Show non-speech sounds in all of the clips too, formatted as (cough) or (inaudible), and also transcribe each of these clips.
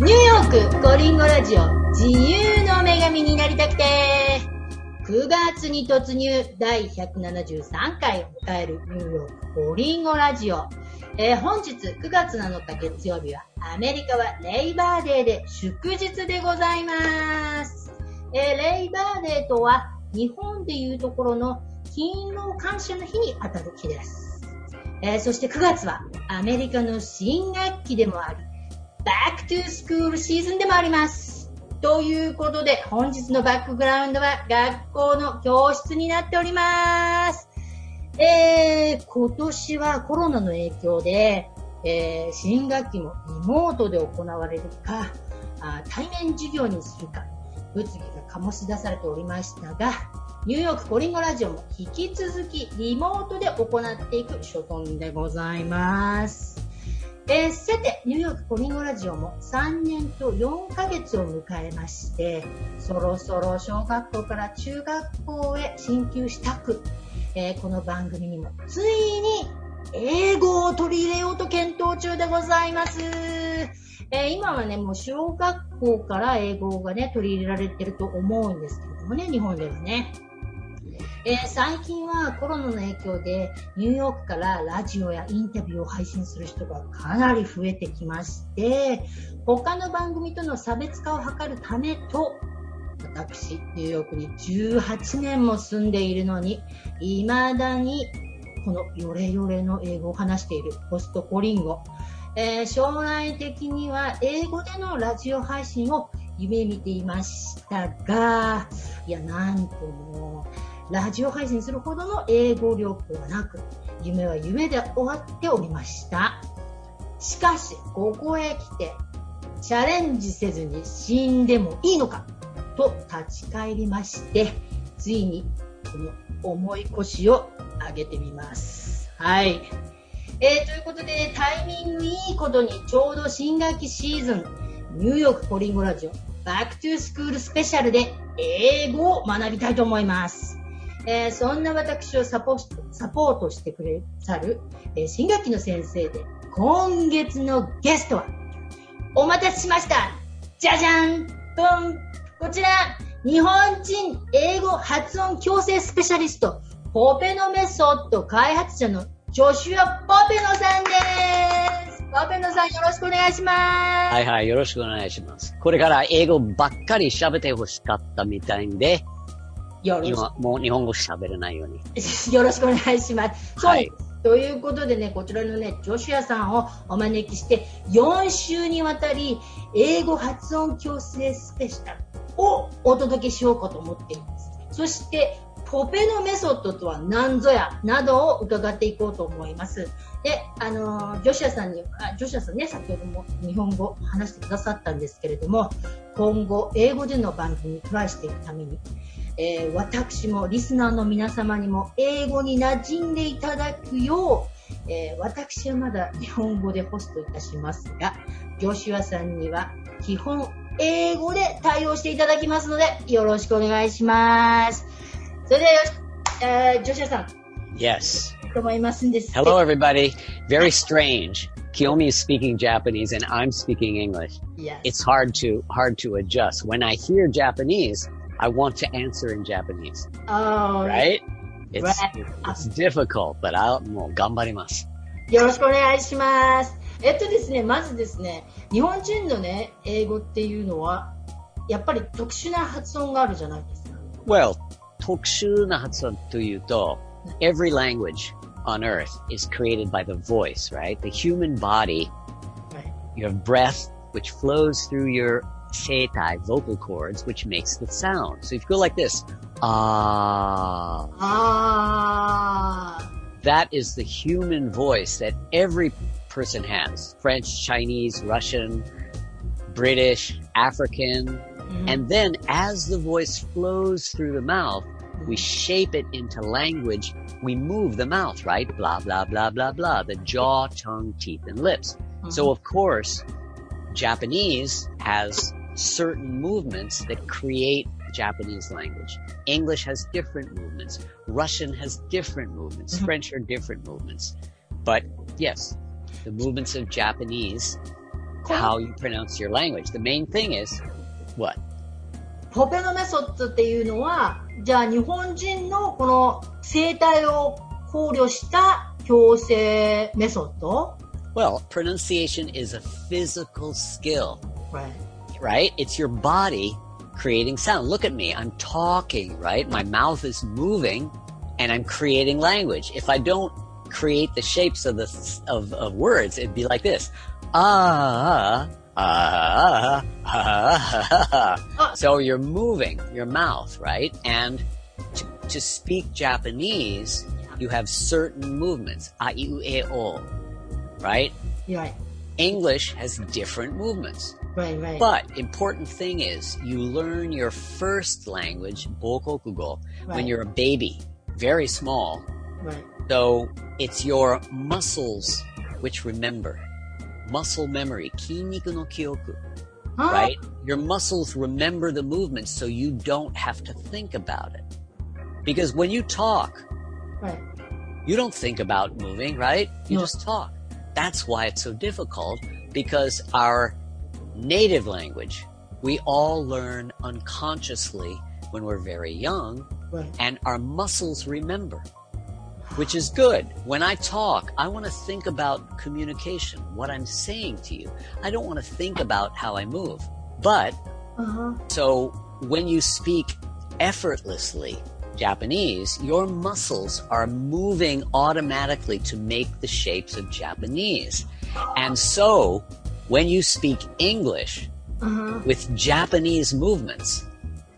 ニューヨークコリンゴラジオ自由の女神になりたくて9月に突入第173回を迎えるニューヨークコリンゴラジオ。えー、本日9月7日月曜日はアメリカはレイバーデーで祝日でございます。えー、レイバーデーとは日本でいうところの勤労感謝の日にあたる日です。えー、そして9月はアメリカの新学期でもあり、バックトゥースクールシーズンでもあります。ということで、本日のバックグラウンドは学校の教室になっております。えー、今年はコロナの影響で、えー、新学期もリモートで行われるか、あ対面授業にするか、物議が醸し出されておりましたが、ニューヨークコリンゴラジオも引き続きリモートで行っていく所存でございます。えー、さて、ニューヨークコリンゴラジオも3年と4ヶ月を迎えまして、そろそろ小学校から中学校へ進級したく、えー、この番組にもついに英語を取り入れようと検討中でございます。えー、今はね、もう小学校から英語がね、取り入れられてると思うんですけれどもね、日本ではね。えー、最近はコロナの影響でニューヨークからラジオやインタビューを配信する人がかなり増えてきまして、他の番組との差別化を図るためと、私、ニューヨークに18年も住んでいるのに、未だにこのヨレヨレの英語を話しているポストコリンゴ。えー、将来的には英語でのラジオ配信を夢見ていましたが、いや、なんともうラジオ配信するほどの英語力はなく、夢は夢で終わっておりました。しかし、ここへ来て、チャレンジせずに死んでもいいのかと立ち返りまして、ついにこの重い腰を上げてみます。はい。えー、ということで、タイミングいいことにちょうど新学期シーズン、ニューヨークコリンゴラジオ、バックトゥースクールスペシャルで英語を学びたいと思います。えー、そんな私をサポサポートしてくれさる、えー、新学期の先生で、今月のゲストは、お待たせしましたじゃじゃんとんこちら、日本人英語発音矯正スペシャリスト、ポペノメソッド開発者のジョシュア・ポペノさんです。ポペノさんよろしくお願いします。はいはい、よろしくお願いします。これから英語ばっかり喋ってほしかったみたいんで、よろしく。もう日本語喋れないように。(laughs) よろしくお願いします。はい。ということでね、こちらのね、ジョシュアさんをお招きして、4週にわたり、英語発音矯正スペシャルをお届けしようかと思っています。そして、ポペのメソッドとは何ぞやなどを伺っていこうと思います。で、あのー、ジョシュアさんに、あジョシュアさんね、先ほども日本語話してくださったんですけれども、今後、英語での番組にトライしていくために、えー、私もリスナーの皆様にも英語に馴染んでいただくよう、えー、私はまだ日本語でホストいたしますが、ジョシュアさんには基本英語で対応していただきますので、よろしくお願いします。それではよし、えー、ジョシュアさん。Yes. と思いますんです。Hello everybody. Very strange. Kiyomi is speaking Japanese and I'm speaking English. Yes. It's hard to, hard to adjust. When I hear Japanese, I want to answer in Japanese. Oh. Right? It's, right. it's difficult, but I'll, もう頑張ります。よろしくお願いします。えっとですね、まずですね、日本人のね、英語っていうのは、やっぱり特殊な発音があるじゃないですか。Well, 特殊な発音というと、every language on earth is created by the voice, right? The human body, right. you have breath which flows through your seitai vocal cords, which makes the sound. So if you go like this, ah, ah, that is the human voice that every person has. French, Chinese, Russian, British, African. Mm-hmm. And then as the voice flows through the mouth, we shape it into language. We move the mouth, right? Blah, blah, blah, blah, blah. The jaw, tongue, teeth, and lips. Mm-hmm. So of course, Japanese has certain movements that create Japanese language. English has different movements. Russian has different movements. Mm-hmm. French are different movements. But yes, the movements of Japanese—how you pronounce your language. The main thing is what? ポペのメソッドっていうのは、じゃあ日本人のこの生態を考慮した矯正メソッド Well, pronunciation is a physical skill. Right right? It's your body creating sound. Look at me. I'm talking, right? My mouth is moving and I'm creating language. If I don't create the shapes of the, of, of words, it'd be like this. Ah, ah, ah, ah, ah. So you're moving your mouth, right? And to, to speak Japanese, you have certain movements. A, I, U, E, O, right? Right. English has different movements. Right, right. But important thing is you learn your first language, bokokugo, right. when you're a baby, very small. Right. So it's your muscles which remember. Muscle memory, kinniku no kyoku. Huh? Right? Your muscles remember the movement so you don't have to think about it. Because when you talk, right. you don't think about moving, right? You no. just talk. That's why it's so difficult because our native language, we all learn unconsciously when we're very young Right. and our muscles remember, which is good. When I talk, I want to think about communication, what I'm saying to you. I don't want to think about how I move. But Uh-huh. so when you speak effortlessly Japanese, your muscles are moving automatically to make the shapes of Japanese. And so when you speak English Uh-huh. with Japanese movements,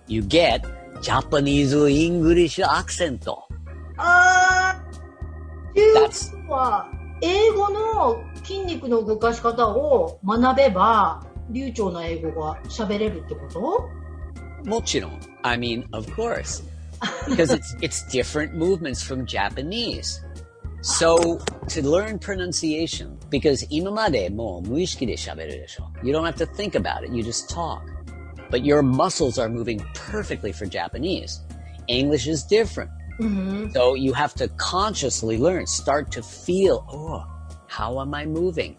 you get Japanese English accent. あー、いう That's ことは、英語の筋肉の動かし方を学べば、流暢な英語が喋れるってこと mochiron. I mean, of course. Because it's it's different movements from Japanese. So to learn pronunciation, because imamade mo muishiki de shaberu desho. You don't have to think about it, you just talk. But your muscles are moving perfectly for Japanese. English is different. Mm-hmm. うん。So you have to consciously learn, start to feel, oh, how am I moving?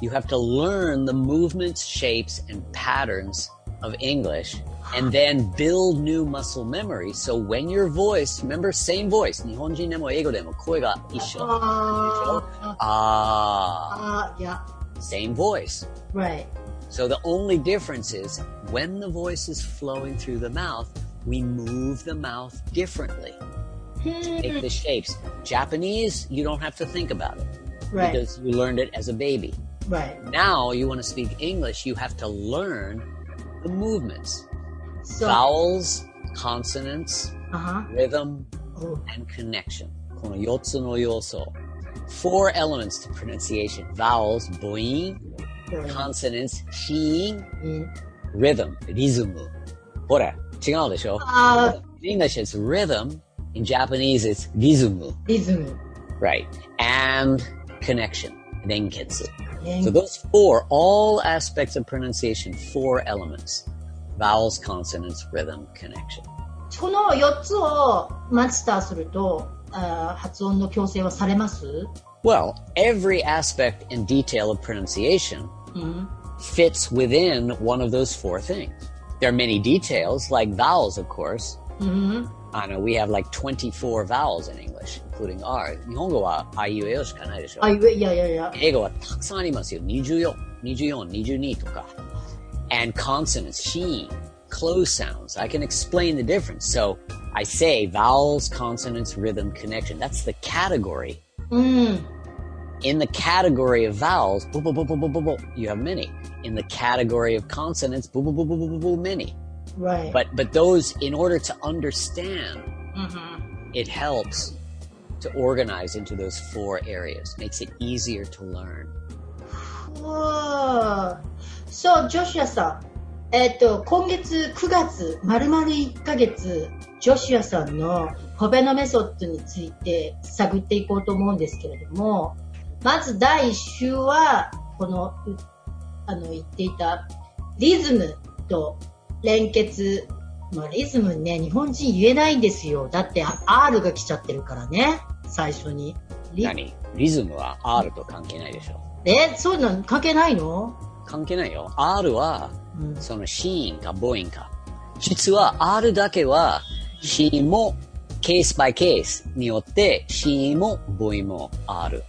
You have to learn the movements, shapes, and patterns of English and then build new muscle memory. So when your voice, remember, same voice, 日本人でも英語でも声が一緒。あー、 Ah, あー、いや、 same voice. right. So the only difference is when the voice is flowing through the mouth, we move the mouth differently. Take the shapes. Japanese, you don't have to think about it. right, because you learned it as a baby. right. Now you want to speak English, you have to learn the movements. So, Vowels, consonants, あは rhythm, お and connection. この4つの要素. Four elements to pronunciation. Vowels, 母音, これ consonants, 子音, うん、 rhythm, リズム。ほら、違うでしょあ In English it's rhythm. In Japanese it's リズム. ー、リズム。 Right. And connection. 連結. ね So those four, all aspects of pronunciation, four elements. Vowels, consonants, rhythm, connection. この4つをマスターすると、あー発音の矯正はされます Well, every aspect and detail of pronunciation うん。 fits within one of those four things. There are many details, like vowels, of course. うん。 I know we have like 24 vowels in English, including R. 日本語はあいうえおしかないでしょあ、いえいやいやいや。英語はたくさんありますよ。24、24、22とか。And consonants, 子音 close sounds. I can explain the difference. So I say vowels, consonants, rhythm, connection. That's the category. うん。 In the category of vowels, boo, boo, boo, boo, boo, boo, boo, you have many. In the category of consonants, boo, boo, boo, boo, boo, boo, boo, many. Right. But but those, in order to understand, うん。it helps to organize into those four areas. Makes it easier to learn. わーそう、ジョシュアさん。えっ、と、今月9月、丸々1ヶ月、ジョシュアさんのホベノメソッドについて探っていこうと思うんですけれども、まず第1週は、この、うあの、言っていた、リズムと連結。まあ、リズムね、日本人言えないんですよ。だって R が来ちゃってるからね、最初に。リ何？リズムは R と関係ないでしょ。え、そういうの？関係ないの？関係ないよ。R は、うんその子音か母音か。実は R だけは、子音もケースバイケースによって子音も母音も R。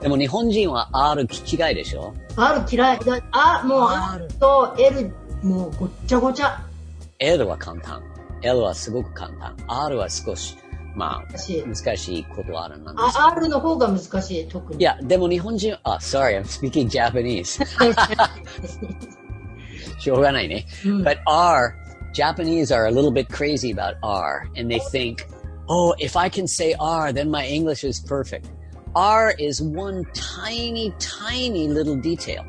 でも日本人は R 気違いでしょ R 嫌い。だあ、もう R と L、もうごっちゃごちゃ。 ?L は簡単。L はすごく簡単。R は少し、まあ、私、難しいことはあるなんですけどあ R の方が難しい、特に。いや、でも日本人、あ、sorry, I'm speaking Japanese. (laughs) しょうがないね。うん But R, Japanese are a little bit crazy about R, and they think, oh, if I can say R, then my English is perfect. R is one tiny, tiny little detail.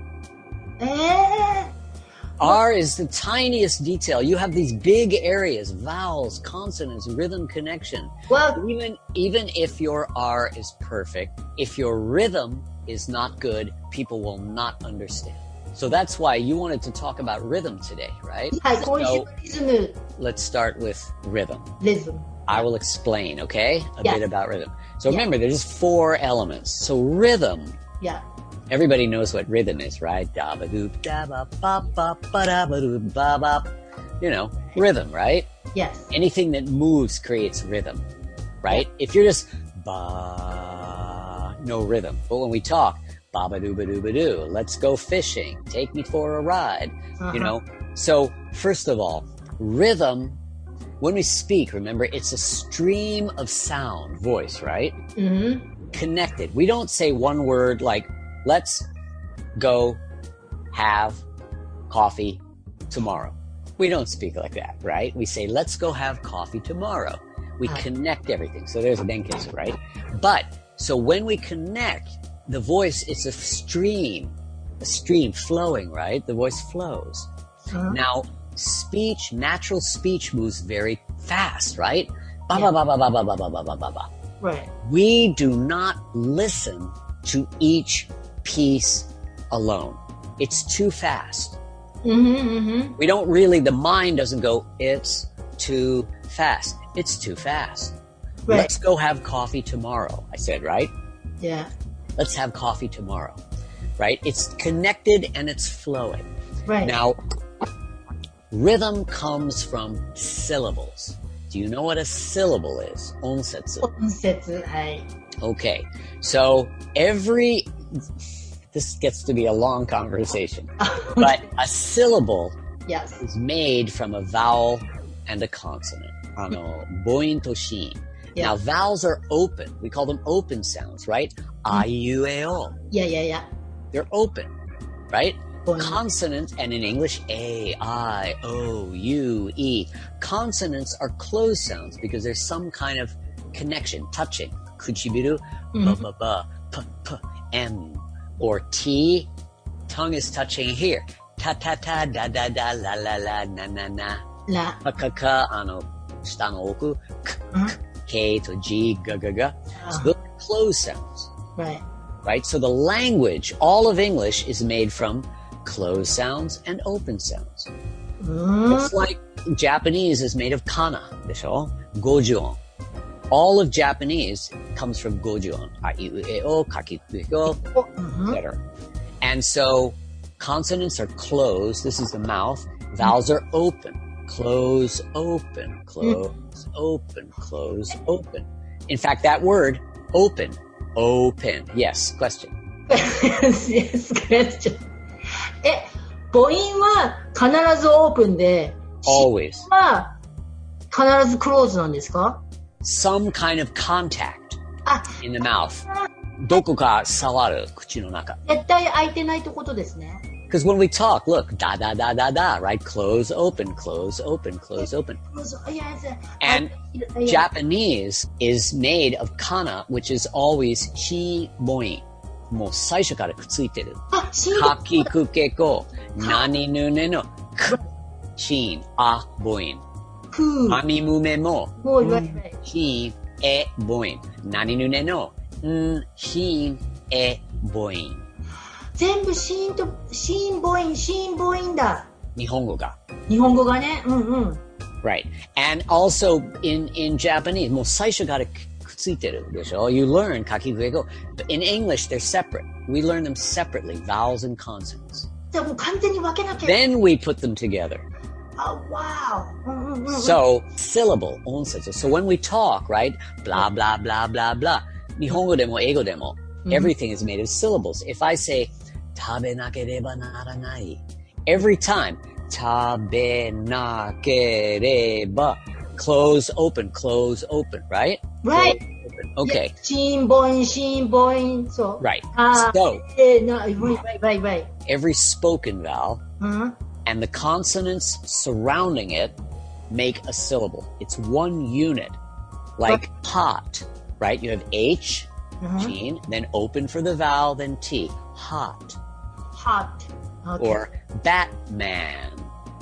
ええ R is the tiniest detail. You have these big areas, vowels, consonants, rhythm connection. Well, even even if your R is perfect, if your rhythm is not good, people will not understand. So that's why you wanted to talk about rhythm today, right? So let's start with rhythm. Rhythm. I will explain, okay? A yeah. bit about rhythm. So yeah. remember, there's four elements. So rhythm yeah everybody knows what rhythm is, right? Da ba doo da ba ba ba ba da ba doo ba ba. You know, rhythm, right? yes. anything that moves creates rhythm, right? If you're just ba, no rhythm. But when we talk, ba ba doo ba doo ba doo, let's go fishing, take me for a ride, Uh-huh. you know? So, first of all, rhythm, when we speak, remember, it's a stream of sound, voice, right? うん。Connected. We don't say one word like, let's go have coffee tomorrow. We don't speak like that, right? We say, let's go have coffee tomorrow. We connect everything. So there's a denkesu, right? But, so when we connect, the voice, it's a stream, a stream flowing, right? The voice flows. うん Now, speech, natural speech moves very fast, right? Ba ba ba ba ba ba ba ba ba ba ba. Right. We do not listen to each Piece alone. It's too fast. Mm-hmm, mm-hmm. We don't really, the mind doesn't go, it's too fast. It's too fast. Right. Let's go have coffee tomorrow. I said, right? Yeah. Let's have coffee tomorrow. Right? It's connected and it's flowing. Right. Now, rhythm comes from syllables. Do you know what a syllable is? Onsetsu. Onsetsu, hai. Okay. So every (laughs) this gets to be a long conversation, (laughs) but a syllable yes. is made from a vowel and a consonant. Ano, boin. Yeah. Now, vowels are open. We call them open sounds, right? Mm. Yeah, yeah, yeah. They're open, right? Bon. Consonants, and in English, A, I, O, U, E. Consonants are closed sounds because there's some kind of connection, touching. Kuchibiru, mm-hmm. ba, ba, ba p, p, m. Or T, tongue is touching here. Ta, ta, ta, da, da, da, la, la, la, na, na, na. ら。 Ka, ka, ka, あの、下の奥。K, うん K to G, ga, ga, ga. So those are closed sounds Right. right? So the language, all of English is made from closed sounds and open sounds. うーん。 It's like Japanese is made of kana, でしょ? Gojuon. All of Japanese comes from gojuon. A, I, U, E, O, kakikuiko, うんうん etc. And so consonants are closed. This is the mouth. Vowels are open. Close, open, close, open, close, open. In fact, that word, open, open. Yes, question. (laughs) Yes, question. え、母音は必ずオープンで、 Always. は必ずクローズなんですか some kind of contact あ、 in the mouth. どこか触る口の中。絶対開いてないってことですね。 Because when we talk, look, da da da da da, right? Close, open, close, open, close, open. そういやいや And いや Japanese is made of kana, which is always chi moi. もう最初からくっついてる。あ、シーンかきくけこ、なにぬねの、く、しん、あ、母音。ク ー。あみむめも、もう言われない。しん、え、母音。なにぬねの、ん、しん、え、母音。全部シーンと、シーン母音、シーン母音だ。日本語が。日本語がね。うんうん。 Right. And also in, in Japanese, もう最初からくくっついてるでしょ You learn かきくけこ。But in English, they're separate. We learn them separately, vowels and consonants. じゃあもう完全に分けなきゃ。 Then we put them together. Oh, wow. Mm, mm, mm, so, syllable 音節. So when we talk, right? Blah, blah, blah, blah, blah. Nihongo demo, ego demo. Mm-hmm. Everything is made of syllables. If I say, tabe nakereba naranai, every time, tabe nakereba, close, open, close, open, right? Right. Close. Okay. Shin, boing. So, right. Uh, so, eh, right, right, right. Every spoken vowel. Uh-huh and the consonants surrounding it make a syllable. It's one unit. Like pot, right? You have H, uh-huh. gene, then open for the vowel, then T. Hot. hot. Okay. Or Batman.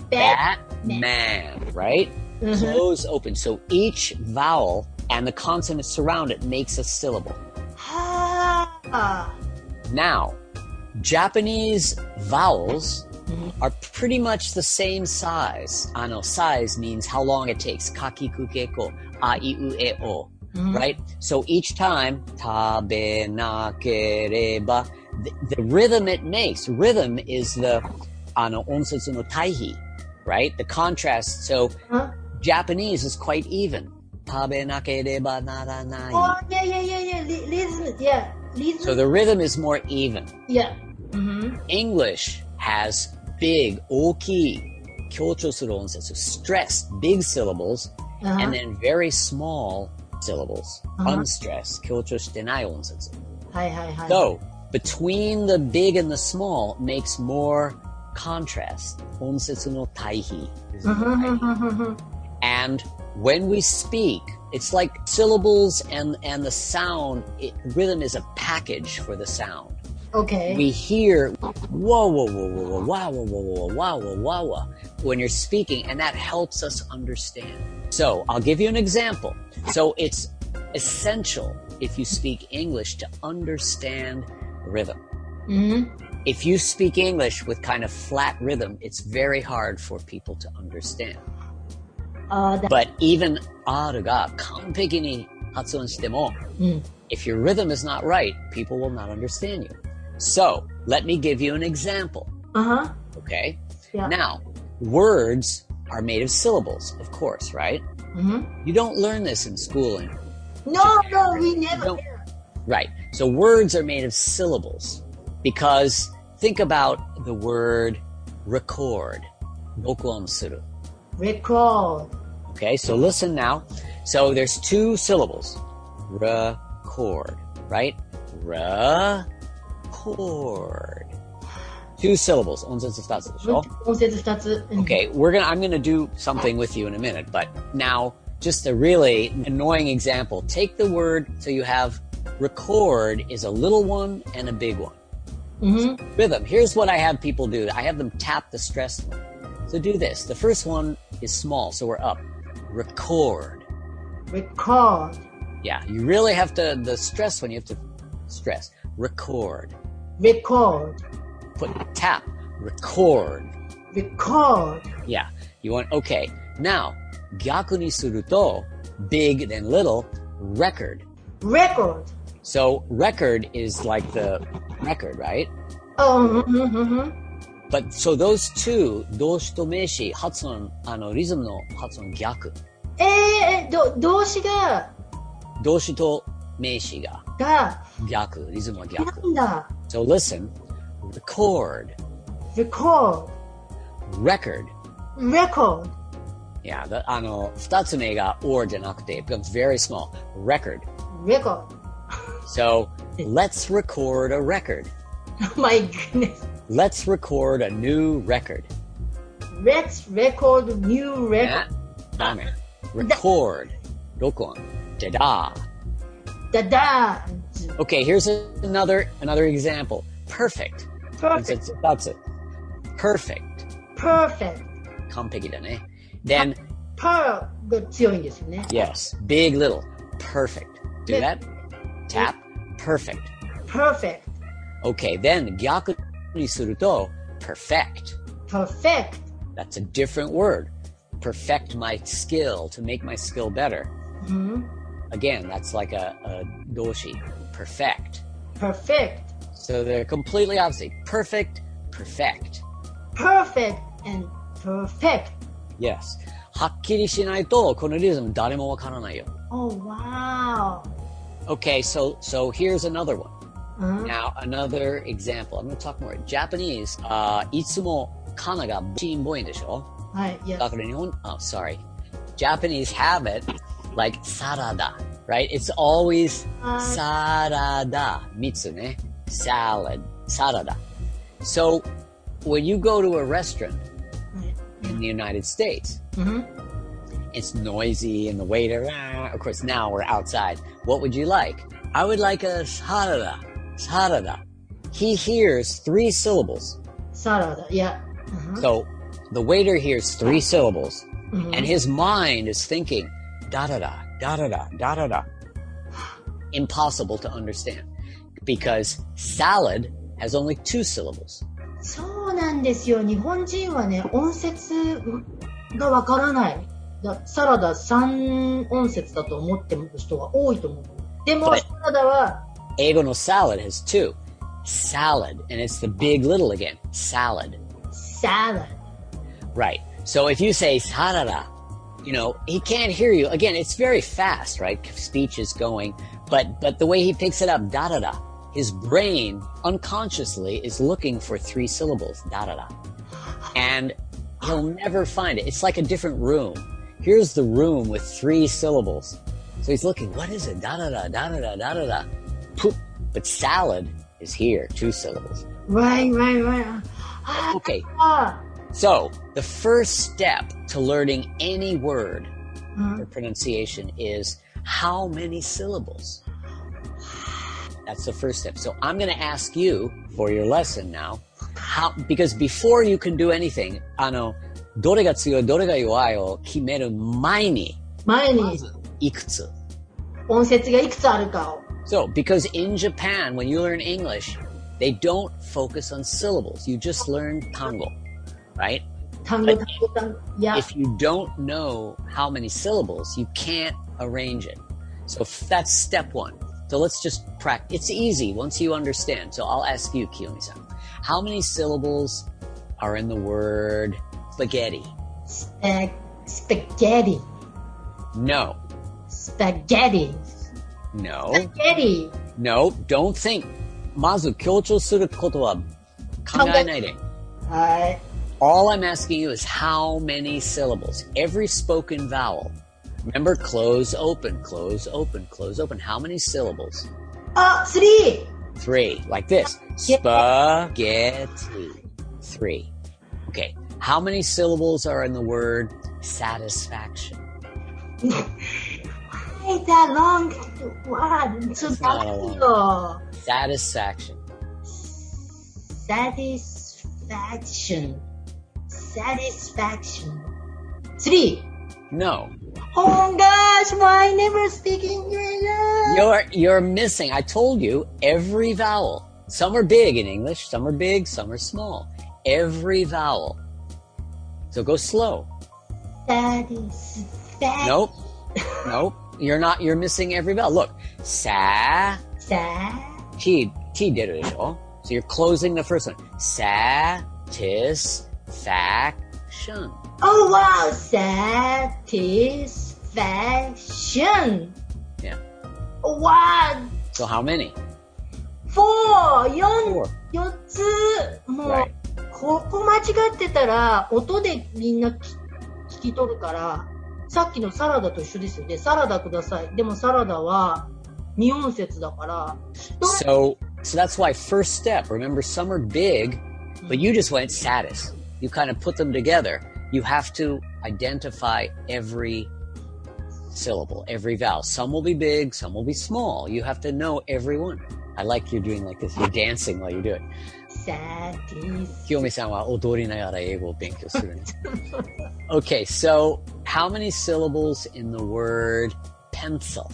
Bat- Batman, right? Mm-hmm. Close, open. So each vowel and the consonants surround it makes a syllable. Now, Japanese vowels are pretty much the same size. Ano size means how long it takes. Kakikukeko, aiueo. Mm-hmm. Right? So each time, tabe nakereba, the, the rhythm it makes, rhythm is the ano onsetsu no taihi, right? The contrast. So huh? Japanese is quite even. Tabe nakereba naranai. Oh, yeah, yeah, yeah, yeah. Rhythm, yeah. So the rhythm is more even. Yeah. Mm-hmm. English has big, 大きい、強調する音節, stressed, big syllables, Uh-huh. and then very small syllables, Uh-huh. unstressed, 強調してない音節.はいはいはい。 So, between the big and the small makes more contrast. 音節の対比. うんふんふんふんふんふん And when we speak, it's like syllables and, and the sound, it, rhythm is a package for the sound. Okay. we hear whoa whoa whoa whoa whoa wow whoa whoa whoa wow whoa wow wow when you're speaking and that helps us understand so i'll give you an example so it's essential if you speak english to understand rhythm うん。 if you speak english with kind of flat rhythm it's very hard for people to understand あーだ。 but even r が完璧に発音してもうん。 if your rhythm is not right, people will not understand you. So let me give you an example. Uh huh. Okay. Yeah. Now, words are made of syllables, of course, right? Mm-hmm. You don't learn this in schooling. No, no, we never. Right. So words are made of syllables because think about the word record. Record. Okay, so listen now. So there's two syllables. Record, right? Re Record. Two syllables. 音節二つでしょ?音節二つ。うん Okay, we're gonna, I'm gonna do something with you in a minute, but now, just a really annoying example. Take the word, so you have record is a little one and a big one. うん。 Rhythm. Here's what I have people do. I have them tap the stressed one. So do this. The first one is small, so we're up. Record. Record. Yeah, you really have to, the stress one, you have to stress. Record. Record. Put tap. Record. Record. Yeah. You want, okay. Now, 逆にすると big then little, record. Record. So record is like the record, right? あうんうんうんうんうん。 But so those two, 動詞と名詞、発音、あの、リズムの発音逆。えー、ど、動詞が、動詞と名詞が が、逆、リズムはな逆。んだ。 So listen, record, Record. record. Record. Yeah, the, あの、二つ目が or じゃなくて it becomes very small. Record. Record. So let's record a record. (laughs) Oh my goodness. Let's record a new record. Let's record new ね record. ダメ。record. 録音。でだ。 だだ Okay, here's another, another example. Perfect. Perfect. 二つ。Perfect. Perfect. 完璧だね。Then, per が強いんですよね。 yes, big, little. Perfect. Do Yeah. that. Tap. Perfect. Perfect. Okay, then 逆にすると perfect. Perfect. That's a different word. Perfect my skill to make my skill better. うん。 Again, that's like a, a 動詞. Perfect. Perfect. So they're completely opposite. Perfect, perfect. perfect and perfect. Yes. はっきりしないと、このリズム誰もわからないよ。 Oh, wow. Okay, so, so here's another one. Uh-huh. Now, another example. I'm going to talk more. Japanese, uh, いつもカナがチンボインでしょはい、yes. だから日本、oh, sorry. Japanese have it like sarada, right? It's always uh, sarada, mitsu ne, salad, sarada. So when you go to a restaurant in the United States, mm-hmm. it's noisy and the waiter, ah. of course now we're outside. What would you like? I would like a sarada, sarada. He hears three syllables. Sarada, yeah. Mm-hmm. So the waiter hears three syllables mm-hmm. and his mind is thinking, da da da, da da da, da da da. Impossible to understand because salad has only two syllables. そうなんですよ。日本人はね、音節がわからない。だサラダ3音節だと思ってる人が多いと思う。でも、はいサラダは、Eigo no salad has two. Salad, and it's the big little again. Salad. サラダ。Right. So if you say sarada, you know, he can't hear you. Again, it's very fast, right? Speech is going, but, but the way he picks it up, da da da, his brain unconsciously is looking for three syllables, da da da. And he'll never find it. It's like a different room. Here's the room with three syllables. So he's looking, what is it? Da da da, da da da, da da da. Poop. But salad is here, two syllables. Right, right, right. あ Okay. Ah, あ、 So, the first step to learning any word うん for pronunciation is how many syllables? That's the first step. So, I'm going to ask you for your lesson now, how, because before you can do anything, あの、どれが強い、どれが弱いを決める前に、前にいくつ音節がいくつあるかを。 So, because in Japan, when you learn English, they don't focus on syllables. You just learn tango, right? 単語、単語、単語。いや、 if you don't know how many syllables, you can't arrange it. So f- that's step one. So let's just practice. It's easy once you understand. So I'll ask you, Kiyomi-san, how many syllables are in the word spaghetti? スペ、スペゲティ。 No, スペゲティ。 no, スペゲティ。 no. Don't think. まず強調することは考えないで。はい。 All I'm asking you is how many syllables? Every spoken vowel. Remember, close, open, close, open, close, open. How many syllables? Uh, three. Three, like this. Spaghetti. Three. Okay. How many syllables are in the word satisfaction? (laughs) Why that long one? So not long. Satisfaction. Satisfaction. Satisfaction. Three. No. Oh my gosh, why never speak English? You're, you're missing. I told you every vowel. Some are big in English, some are big, some are small. Every vowel. So go slow. Satisfaction. Nope. Nope. You're not, you're missing every vowel. Look. Sa, Sa- T, T did it all. So you're closing the first one. Satisfaction. Oh wow, satisfaction. Yeah. Wow, So how many? four, 四 Four. 四つ。もう、Right. ここ間違ってたら、音でみんな聞聞き取るから、さっきのサラダと一緒ですよね。サラダください。でもサラダは二音節だから、So, so that's why first step, remember some are big, but you just went status. you kind of put them together. You have to identify every syllable, every vowel. Some will be big, some will be small. You have to know every one. I like you doing like this. You're dancing while you do it. (laughs) okay, so how many syllables in the word pencil?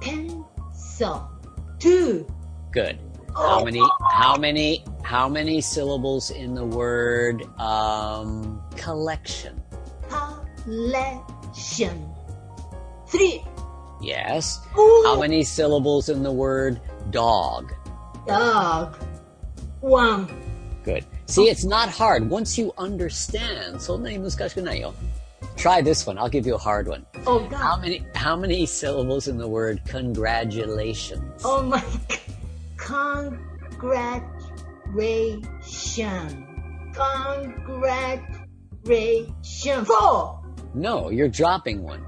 Pencil. Two. Good. How many? How many? How many syllables in the word um, collection? Collection. Three. Yes. Ooh. How many syllables in the word dog? Dog. One. Good. See, it's not hard once you understand. So Try this one. I'll give you a hard one. Oh God. How many? How many syllables in the word congratulations? Oh my (laughs) God. Congratulations. Congratulations. Four. No, you're dropping one.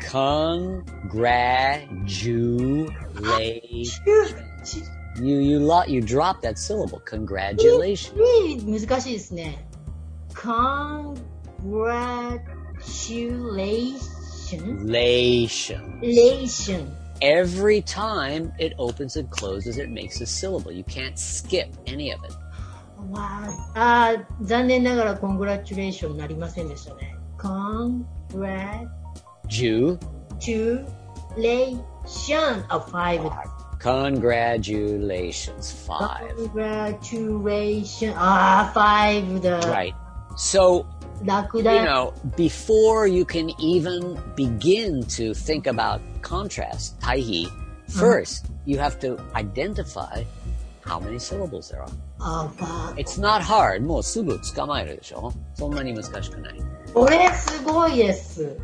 Congratulations. ち You you lot you dropped that syllable. Congratulations. 難しいですね。Congratulations. Lation. Lation. Every time it opens and closes, it makes a syllable. You can't skip any of it. わあ、あー残念ながら congratulation なりませんでしたね。congratulation. Jew. A five. Congratulations. Five. Congratulation. ああ、five だ。 Right. So 楽 you だ。 know, before you can even begin to think about contrast, taihi, 1st you have to identify how many syllables there are. あー、 It's not hard. もうすぐ捕まえるでしょそんなに難しくない。これすごいです。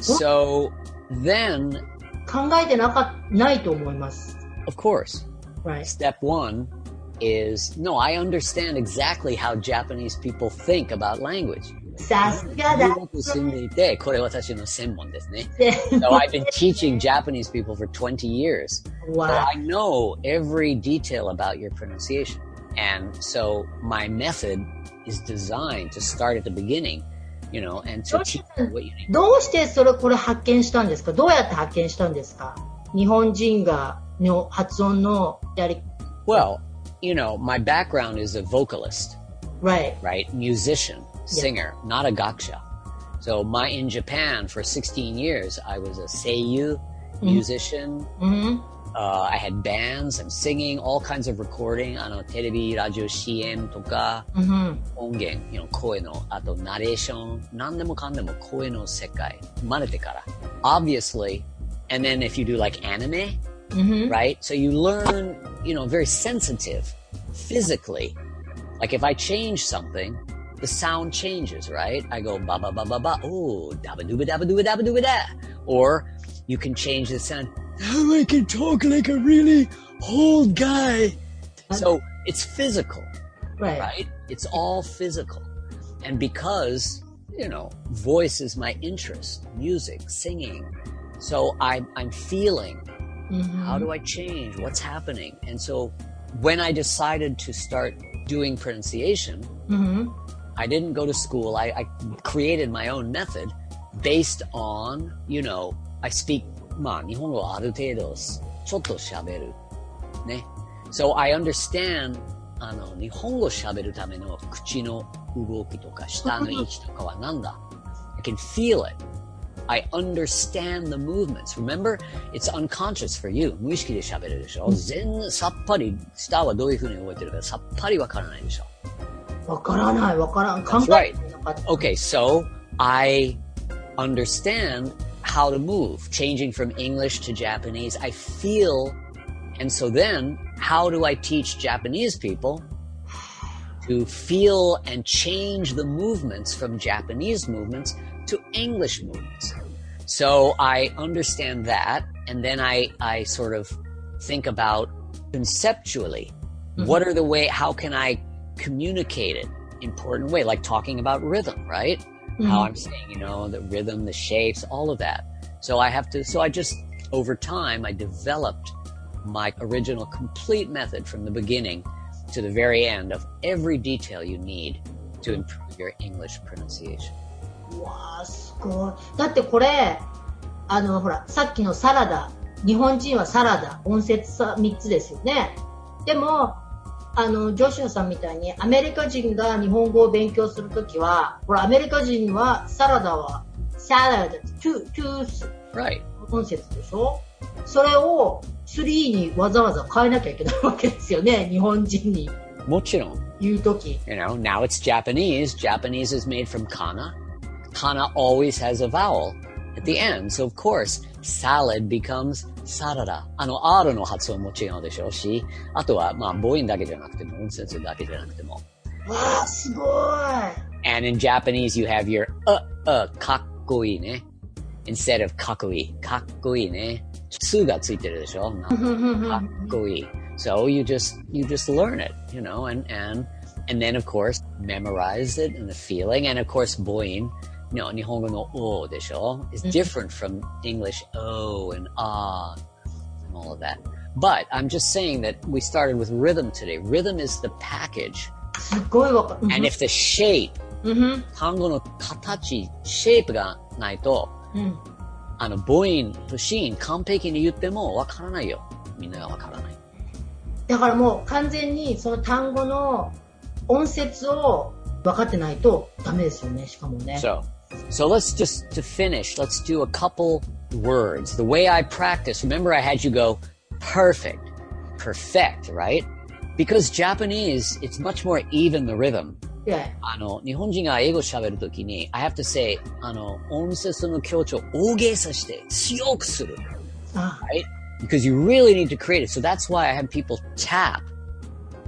So then, 考えてなか、ないと思います。 of course, Right. step one is, no, I understand exactly how Japanese people think about language. さすがだ。中国住んでいて、これ私の専門ですね。で So (laughs) I've been teaching Japanese people for 20 years. So わ I know every detail about your pronunciation. And so my method is designed to start at the beginning, you know, and to teach you what you need. どうしてそれこれ発見したんですかどうやって発見したんですか日本人がの発音のやり、 Well, you know, my background is a vocalist, right. right? Musician, singer, not a gaksha. So my, in Japan for 16 years, I was a seiyu, musician, うん。 Uh, I had bands. I'm singing all kinds of recording. あの、テレビ、ラジオ、CM とか、うん。音源、you know, 声の、あと、ナレーション、何でもかんでも声の世界、生まれてから。Obviously, and then if you do like anime, うん。 right? So you learn, you know, very sensitive physically. Like if I change something, the sound changes, right? I go ba ba ba ba ba. Oh, da ba do ba da ba do ba da. Or you can change the sound. I can talk like a really old guy. Uh-huh. So it's physical, right? right? It's all physical, and because you know, voice is my interest, music, singing. So I, I'm feeling. Mm-hmm. How do I change? What's happening? And so when I decided to start doing pronunciation, mm-hmm. I didn't go to school. I, I created my own method based on, you know, I speak, まあ、日本語はある程度、ちょっと喋る。ね。So I understand, あの、日本語喋るための口の動きとか、舌の位置とかはなんだ (laughs) I can feel it. I understand the movements. Remember, it's unconscious for you. 無意識で喋るでしょ全然さっぱり、舌はどういう風に動いてるかさっぱりわからないでしょ わからない、わからん。考 That's え right. てなかった。 Okay, so I understand how to move, changing from English to Japanese. I feel, and so then how do I teach Japanese people to feel and change the movements from Japanese movements to English movements? So I understand that, and then I, I sort of think about conceptually, what are the way, how can I communicate it important way, like talking about rhythm, right? Mm-hmm. How I'm saying, you know, the rhythm, the shapes, all of that. So I have to, so I just, over time, I developed my original complete method from the beginning to the very end of every detail you need to improve your English pronunciation. わあすごいだってこれあのほらさっきのサラダ日本人はサラダ音節3つですよねでもあの、ジョシュアさんみたいに、アメリカ人が日本語を勉強するときは、これアメリカ人はサラダは、サラダ、トゥ、ース、コ、それをスリーにわざわざ変えなきゃいけないわけですよね、日本人に。もちろん。言うとき。You know, now it's Japanese. Japanese is made from kana. Kana always has a vowel at the end. So of course, salad becomes sarada. あの、R の発音も違うでしょうし、あとは、まあ、母音だけじゃなくても、音節だけじゃなくても。 わあ、すごい。 And in Japanese, you have your uh, uh, かっこいいね instead of かっこいい。かっこいいね。すがついてるでしょかっこいい。So (laughs) you just, you just learn it, you know, and, and, and then of course memorize it and the feeling. And of course, 母 音 you know, 日本語のおでしょ is different from English o and ah and all of that. But I'm just saying that we started with rhythm today. Rhythm is the package. すっごいわかる。And if the shape 単語の形、シェイプがないと、うん。あの、母音と子音完璧に言ってもわからないよ。みんながわからない。だからもう完全にその単語の音節を分かってないとダメですよね、しかもね。So, so let's just, to finish, let's do a couple words. The way I practice, remember I had you go perfect, perfect, right? Because Japanese, it's much more even the rhythm. いやあの、日本人が英語喋るときに、I have to say, あの、音節の強調を大げさして強くする。あ right? Because you really need to create it. So that's why I have people tap.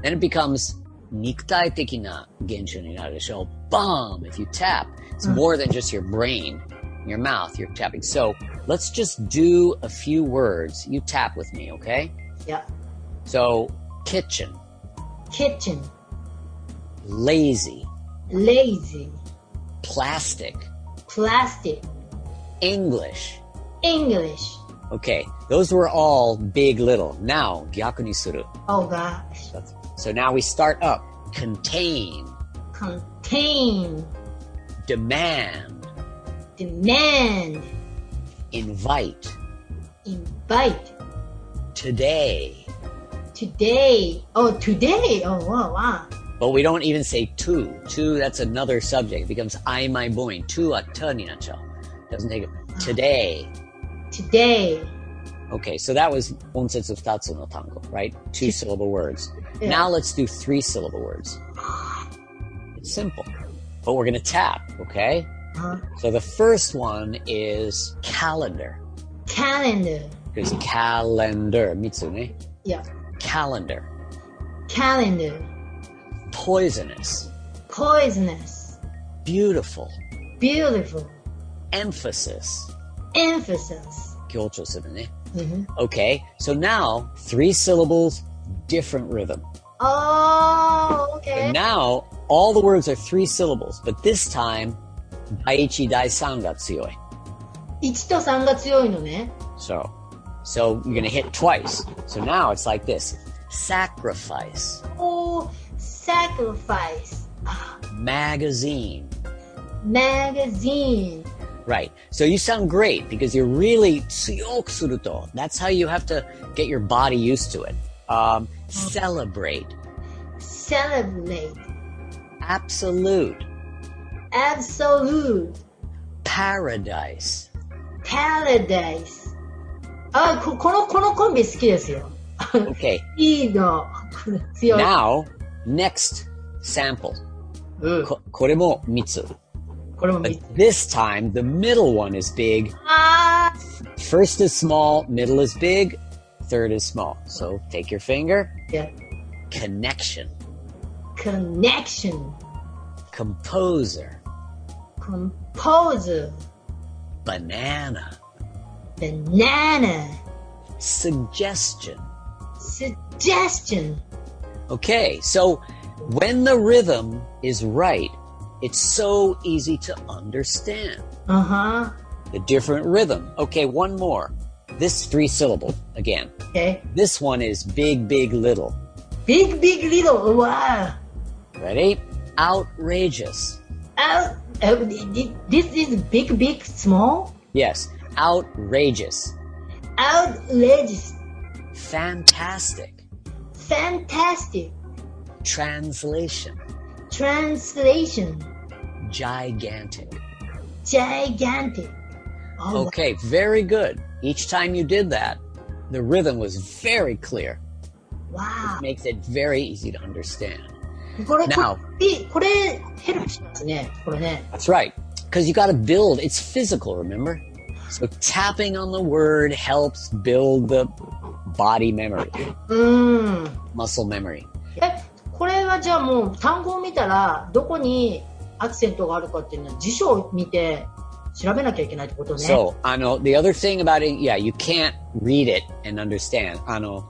Then it becomes 肉体的な現象になるでしょ Bomb! if you tap. It's hmm. more than just your brain, your mouth, you're tapping. So let's just do a few words. You tap with me, okay? Yep. So kitchen, Kitchen. lazy, Lazy. plastic, Plastic. English. English. Okay, those were all big little. Now, gyakuni suru. Oh gosh. So now we start up. Contain, Contain, demand, demand, invite, invite, today. today. Oh, today. Oh, wow, wow. But we don't even say to. To, that's another subject. It becomes I, my boy. To, a ta ni na chao. Doesn't take it. Uh-huh. Today. Today. Okay, so that was onsetsu futatsu no tango, right? Two syllable words. Yeah. Now let's do three syllable words. (sighs) Simple. But we're going to tap, okay? Huh? So the first one is calendar. Calendar. Because calendar, Mitsune. Yeah. Calendar. Calendar. Poisonous. Poisonous. Beautiful. Beautiful. Emphasis. Emphasis. Mm-hmm. Okay, so now three syllables, different rhythm. Oh, okay. And now all the words are three syllables, but this time, 第一第三が強い.1と3が強いのね。 So, so you're gonna hit twice. So now it's like this. Sacrifice. Oh, sacrifice. Ah, Magazine. magazine. Right. So you sound great because you're really 強くすると. That's how you have to get your body used to it. Um, celebrate. Celebrate. Absolute. Absolute. Paradise. Paradise. あ、ここの、このコンビ好きですよ。 Okay. い(laughs) いの。強い。 Now, next sample. うん。ここれも三つ.これも But 見て。 this time, the middle one is big. あ First is small, middle is big, third is small. So take your finger. ー。Yeah. Connection. Connection. Composer. Composer. Banana. Banana. Suggestion. Suggestion. Okay, so when the rhythm is right, it's so easy to understand. Uh huh. The different rhythm. Okay, one more. This three syllable again. Okay. This one is big, big, little. Big, big, little. Wow. Ready? Outrageous. Out. Uh, this is big, big, small. Yes, outrageous. Outrageous. Fantastic. Fantastic. Translation. Translation. Gigantic. Gigantic. Oh, Okay, very good. Each time you did that, the rhythm was very clear. wow. Makes it very easy to understand. これ、Now- これ、ヘルプしますね。これね。That's right. Because you got to build. It's physical, remember? So tapping on the word helps build the body memory, うーん。muscle memory. え、これははじゃあもう単語を見たら、どこにアクセントがあるかっていうのは辞書を見て調べなきゃいけないってことね。So, あの、the other thing about it, yeah, you can't read it and understand. あの、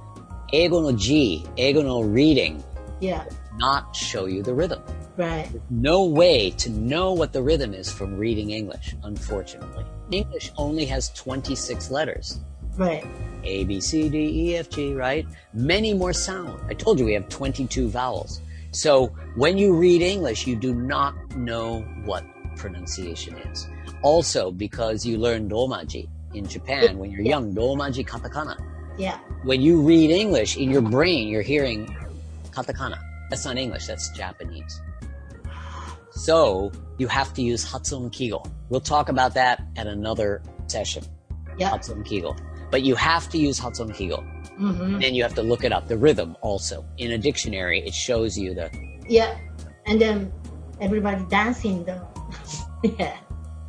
英語の G, 英語の reading, Yeah, not show you the rhythm. right. No way to know what the rhythm is from reading English, unfortunately. English only has 26 letters. Right. A, B, C, D, E, F, G, right? Many more sound. I told you we have 22 vowels. So when you read English, you do not know what pronunciation is. Also, because you learn Romaji in Japan when you're young, Romaji katakana. Yeah. When you read English, in your brain, you're hearing katakana. That's not English, that's Japanese. So you have to use Hatsun Kigo. We'll talk about that at another session. Yeah. Hatsun Kigo. But you have to use Hatsun Kigo. hmm Then you have to look it up. The rhythm also. In a dictionary, it shows you the, Yeah. And then everybody dancing the. (laughs) yeah.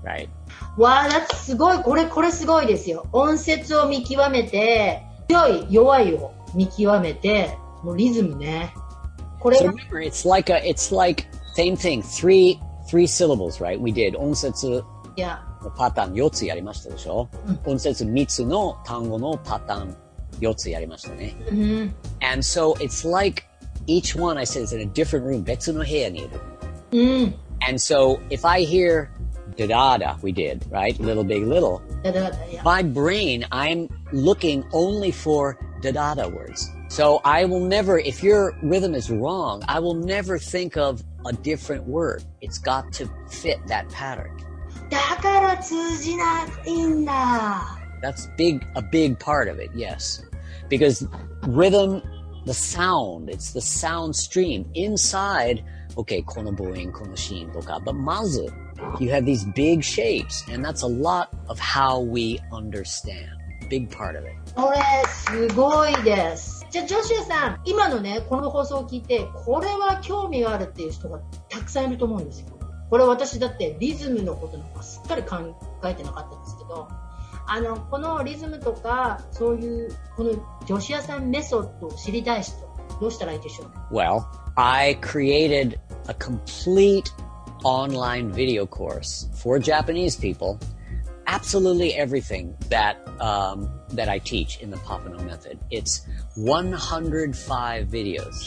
right? わあ、だってすごい、これ、これすごいですよ。音節を見極めて、強い、弱いを見極めて、もうリズムね。 これ So が、 remember, it's like a, it's like, same thing. Three, three syllables, right? We did 音節いや、のパターン4つやりましたでしょ、音節3つの単語のパターン4つやりましたね。うん、 And so it's like each one I said is in a different room. 別の部屋にいる。うん。 And so if I hear da da da, we did, right? Little big little. だだだ、いや、 My brain, I'm looking only for da da da words. So I will never, if your rhythm is wrong, I will never think of a different word. It's got to fit that pattern. だから通じないんだ。 That's big, a big part of it, yes. Because rhythm, the sound, it's the sound stream inside, okay, この母音、この子音とか, but まず, you have these big shapes, and that's a lot of how we understand. Big part of it. これ、すごいです。 じゃあ、ジョシュさん、今のね、この放送を聞いて、これは興味があるっていう人がたくさんいると思うんですよ。これ私だってリズムのことなんかすっかり考えてなかったんですけど、あの、このリズムとか、そういう、この女子屋さんメソッドを知りたい人、どうしたらいいでしょう？Well, I created a complete online video course for Japanese people. absolutely everything that um, that I teach in the Popenoe method. It's 105 videos.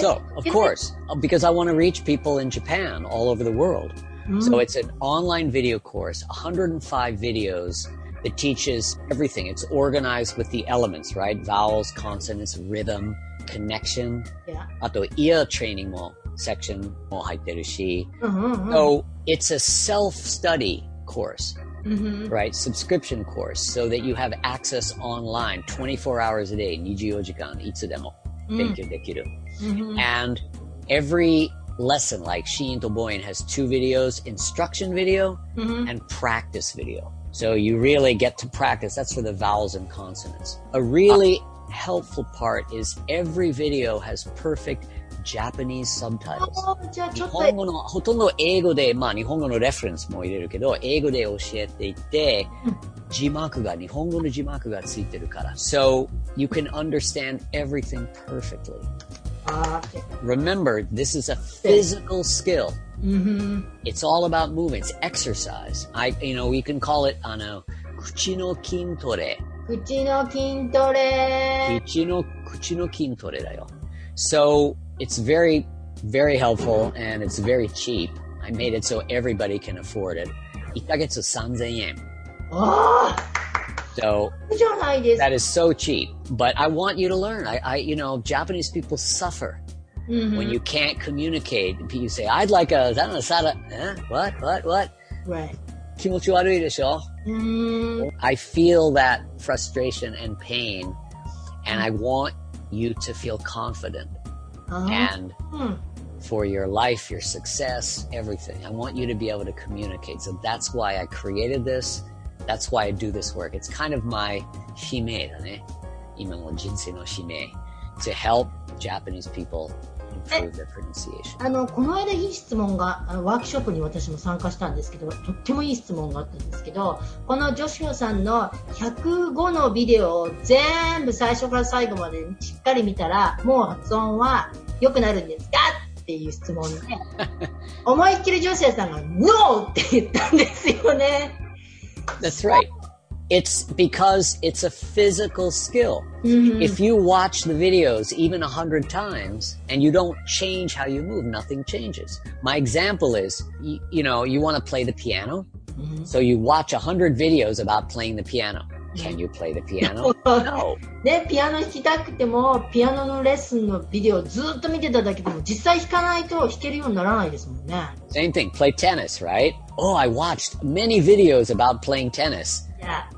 so, of course, uh, because I want to reach people in Japan, all over the world. Mm. So it's an online video course, 105 videos that teaches everything. It's organized with the elements, right? Vowels, consonants, rhythm, connection. Yeah. ear training も section も入ってるし。うんうんうん。 So it's a self-study course, うんうん right? Subscription course so that you have access online 24 hours a day, 24時間いつでも勉強できる。うんうん And every lesson, like Sheen to Boyan, has two videos instruction video うんうん and practice video. So you really get to practice. That's for the vowels and consonants. A really helpful part is every video has perfect Japanese subtitles. あーじゃあち日ょっと、本語の、ほとんど英語で、まあ日本語のレフェレンスも入れるけど、英語で教えていて、字幕が、日本語の字幕がついてるから。So, you can understand everything perfectly. あー Remember, this is a physical skill. うんうん It's all about movement. It's exercise. I, you know, we can call it, あの、口の筋トレ。口の筋トレ。口の、口の筋トレだよ。So, it's very, very helpful and it's very cheap. I made it so everybody can afford it. 1ヶ月3000円。あ So, あ、じゃないですか。 that is so cheap. But I want you to learn. I, I, you know, Japanese people suffer うんうん when you can't communicate. You say, I'd like a, sana eh? What? What? What? Right. 気持ち悪いでしょ?うーん。 I feel that frustration and pain, and I want you to feel confident uh-huh. And hmm. for your life, your success, everything. I want you to be able to communicate. So that's why I created this. That's why I do this work. It's kind of my shime, to help Japanese people improve their pronunciation. あの、この間いい質問が、あのワークショップに私も参加したんですけど、とってもいい質問があったんですけど、このジョシュアさんの105のビデオを全部最初から最後までしっかり見たら、もう発音は良くなるんですかっていう質問で、(laughs) 思いっきりジョシュアさんが、NO! って言ったんですよね。That's right. It's because it's a physical skill. うん、 If you watch the videos even a hundred times and you don't change how you move, nothing changes. My example is, you, you know, you want to play the piano. うん So you watch a hundred videos about playing the piano. Can you play the piano? (laughs) no. で、ピアノ弾きたくても、ピアノのレッスンのビデオをずっと見てただけでも、実際弾かないと弾けるようにならないですもんね。 Same thing. Play tennis, right? Oh, I watched many videos about playing tennis. じゃ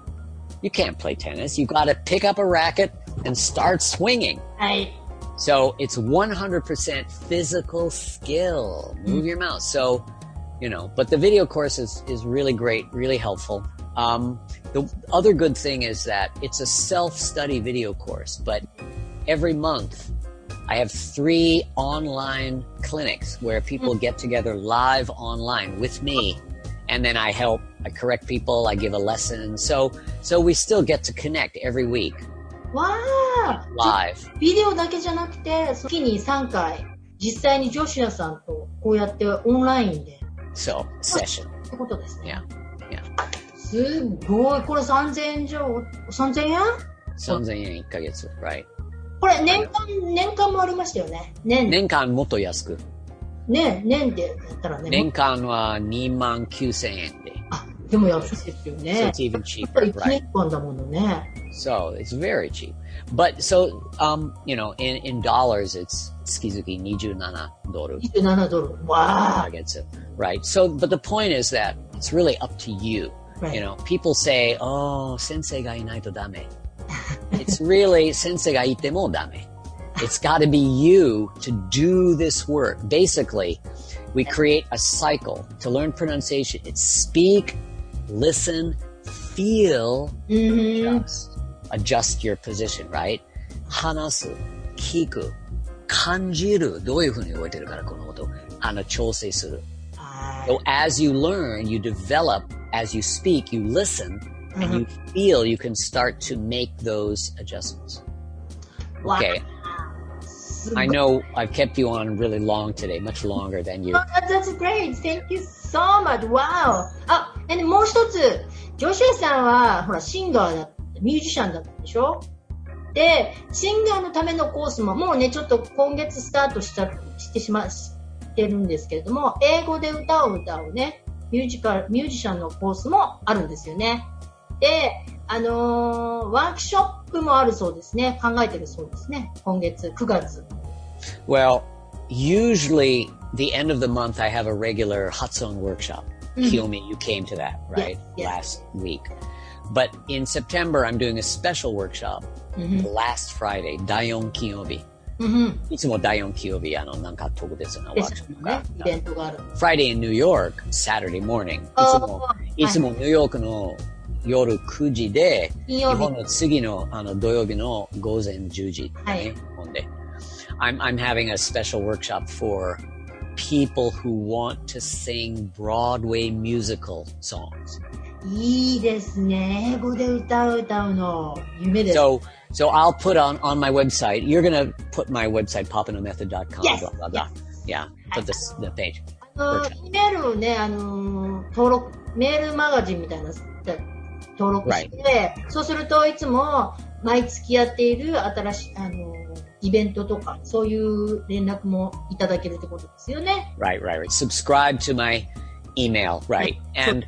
You can't play tennis. You've got to pick up a racket and start swinging. Right. So it's 100% physical skill. Move hmm. your mouth. So, you know, but the video course is, is really great, really helpful. Um, the other good thing is that it's a self study video course, but every month I have three online clinics where people hmm. get together live online with me. And then I help I correct people, I give a lesson. So, so we still get to connect every week わあ live. ビデオだけじゃなくて、月に3回、実際にジョシュアさんとこうやってオンラインで、So, session. ってことですね。Yeah. Yeah. すっごい。これ3000円以上、3000円3000円1ヶ月、right? これ年間、年間もありましたよね。年、年間もっと安く。年、年でやったらね。年間は2万9000円で。あ、でも安いですよ So ね it's。even cheaper, ぱり1 right? 年間だものね。So it's very cheap. But so, um, you know, in, in dollars, it's 月々27ドル。27ドル。わあ。Gets it, right? So, but the point is that it's really up to you. Right. You know, people say, oh, 先生がいないとダメ. It's really 先生がいてもダメ. It's got to be you to do this work. Basically, we create a cycle to learn pronunciation. It's speak, listen, feel, うん adjust. Adjust your position, right? 話す、聞く、感じる。どういうふうに覚えてるから、このこと。あの、調整する。は So as you learn, you develop, as you speak, you listen, and Mhm. you feel you can start to make those adjustments. い。わあ Okay, すごい I know I've kept you on really long today, much longer than you. Oh, that's great. Thank you so much. Wow. あ、でもう一つ、ジョシュアさんは、ほら、シンガーだった、ミュージシャンだったでしょ？で、シンガーのためのコースも、もうね、ちょっと今月スタートした、してしま、してるんですけれども、英語で歌を歌うね、ミュージカル、ミュージシャンのコースもあるんですよね。で、あのーワークショップもあるそうですね。考えてるそうですね。今月、9月。Well, usually the end of the month I have a regular Hatson workshop. Mhm. Kiyomi, you came to that, right? yes. Last week. But in September, I'm doing a special workshop うん、last Friday, Dayon ん、いつも第4金曜日、あの、なんか特別なワークショップがね、イベントがある。Friday in New York, Saturday morning. いつも、いつもニューヨークの夜9時で、日本の次の,あの土曜日の午前10時、ね、はい、日本で。I'm, I'm having a special workshop for people who want to sing Broadway musical songs. いいですね。英語で歌う歌うの夢です。So, so I'll put on, on my website, you're gonna put my website, popenoemethod.com. yes. blah, blah, blah. Yes. Yeah, put this, the page. あの、メールをね、あの、登録、メールマガジンみたいな、登録して、そうするといつも毎月やっている新しい、あのーイベントとか、そういう連絡もいただけるってことですよね。Right, right, right. Subscribe to my email, right? And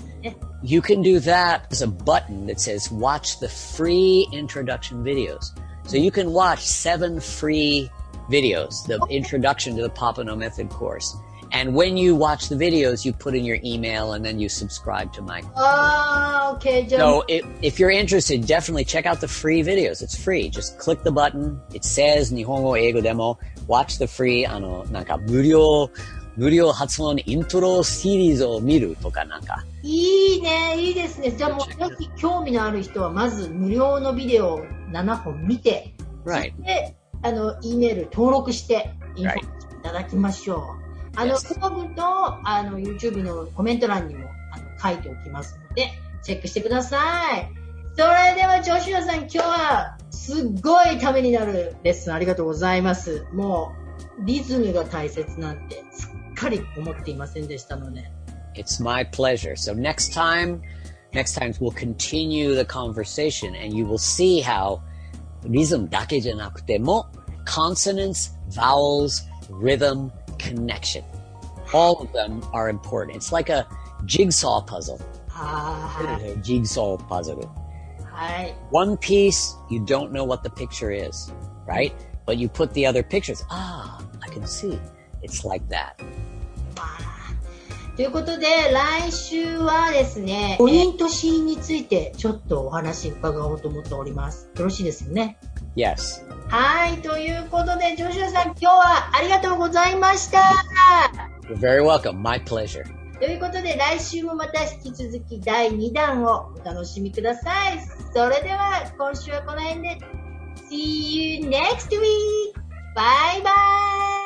you can do that. There's a button that says watch the free introduction videos. So you can watch seven free videos, the introduction to the Papano Method course. And when you watch the videos, you put in your email and then you subscribe to my. Oh, okay, John. So it, if you're interested, definitely check out the free videos. It's free. Just click the button. It says Nihongo Eigo Demo. Watch the free, あの、なんか無料、無料発音のイントロシリーズを見るとかなんか。いいね、いいですね。じゃあもう、もし興味のある人は、まず無料のビデオを7本見て、right. そして、あの、E メール登録して、インフォいただきましょう。Right. あの、ブログと、あの、YouTube のコメント欄にも、あの、書いておきますので、チェックしてください。それでは、ジョシュアさん、今日は、すっごいためになるレッスンありがとうございます。もう、リズムが大切なんて、すっかり思っていませんでしたので。It's my pleasure. So next time, next time we'll continue the conversation and you will see how リズムだけじゃなくても consonants, vowels, rhythm, connection. All of them are important. It's like a jigsaw puzzle. Ah. Jigsaw puzzle. One piece, you don't know what the picture is, right? But you put the other pictures. Ah, I can see. It's like that. ということで、来週はですね、ポイントシーンについてちょっとお話伺おうと思っております。よろしいですよね Yes. はい、ということで、ジョシュアさん、今日はありがとうございました。You're very welcome. My pleasure. ということで、来週もまた引き続き第2弾をお楽しみください。それでは、今週はこの辺で。See you next week! バイバイ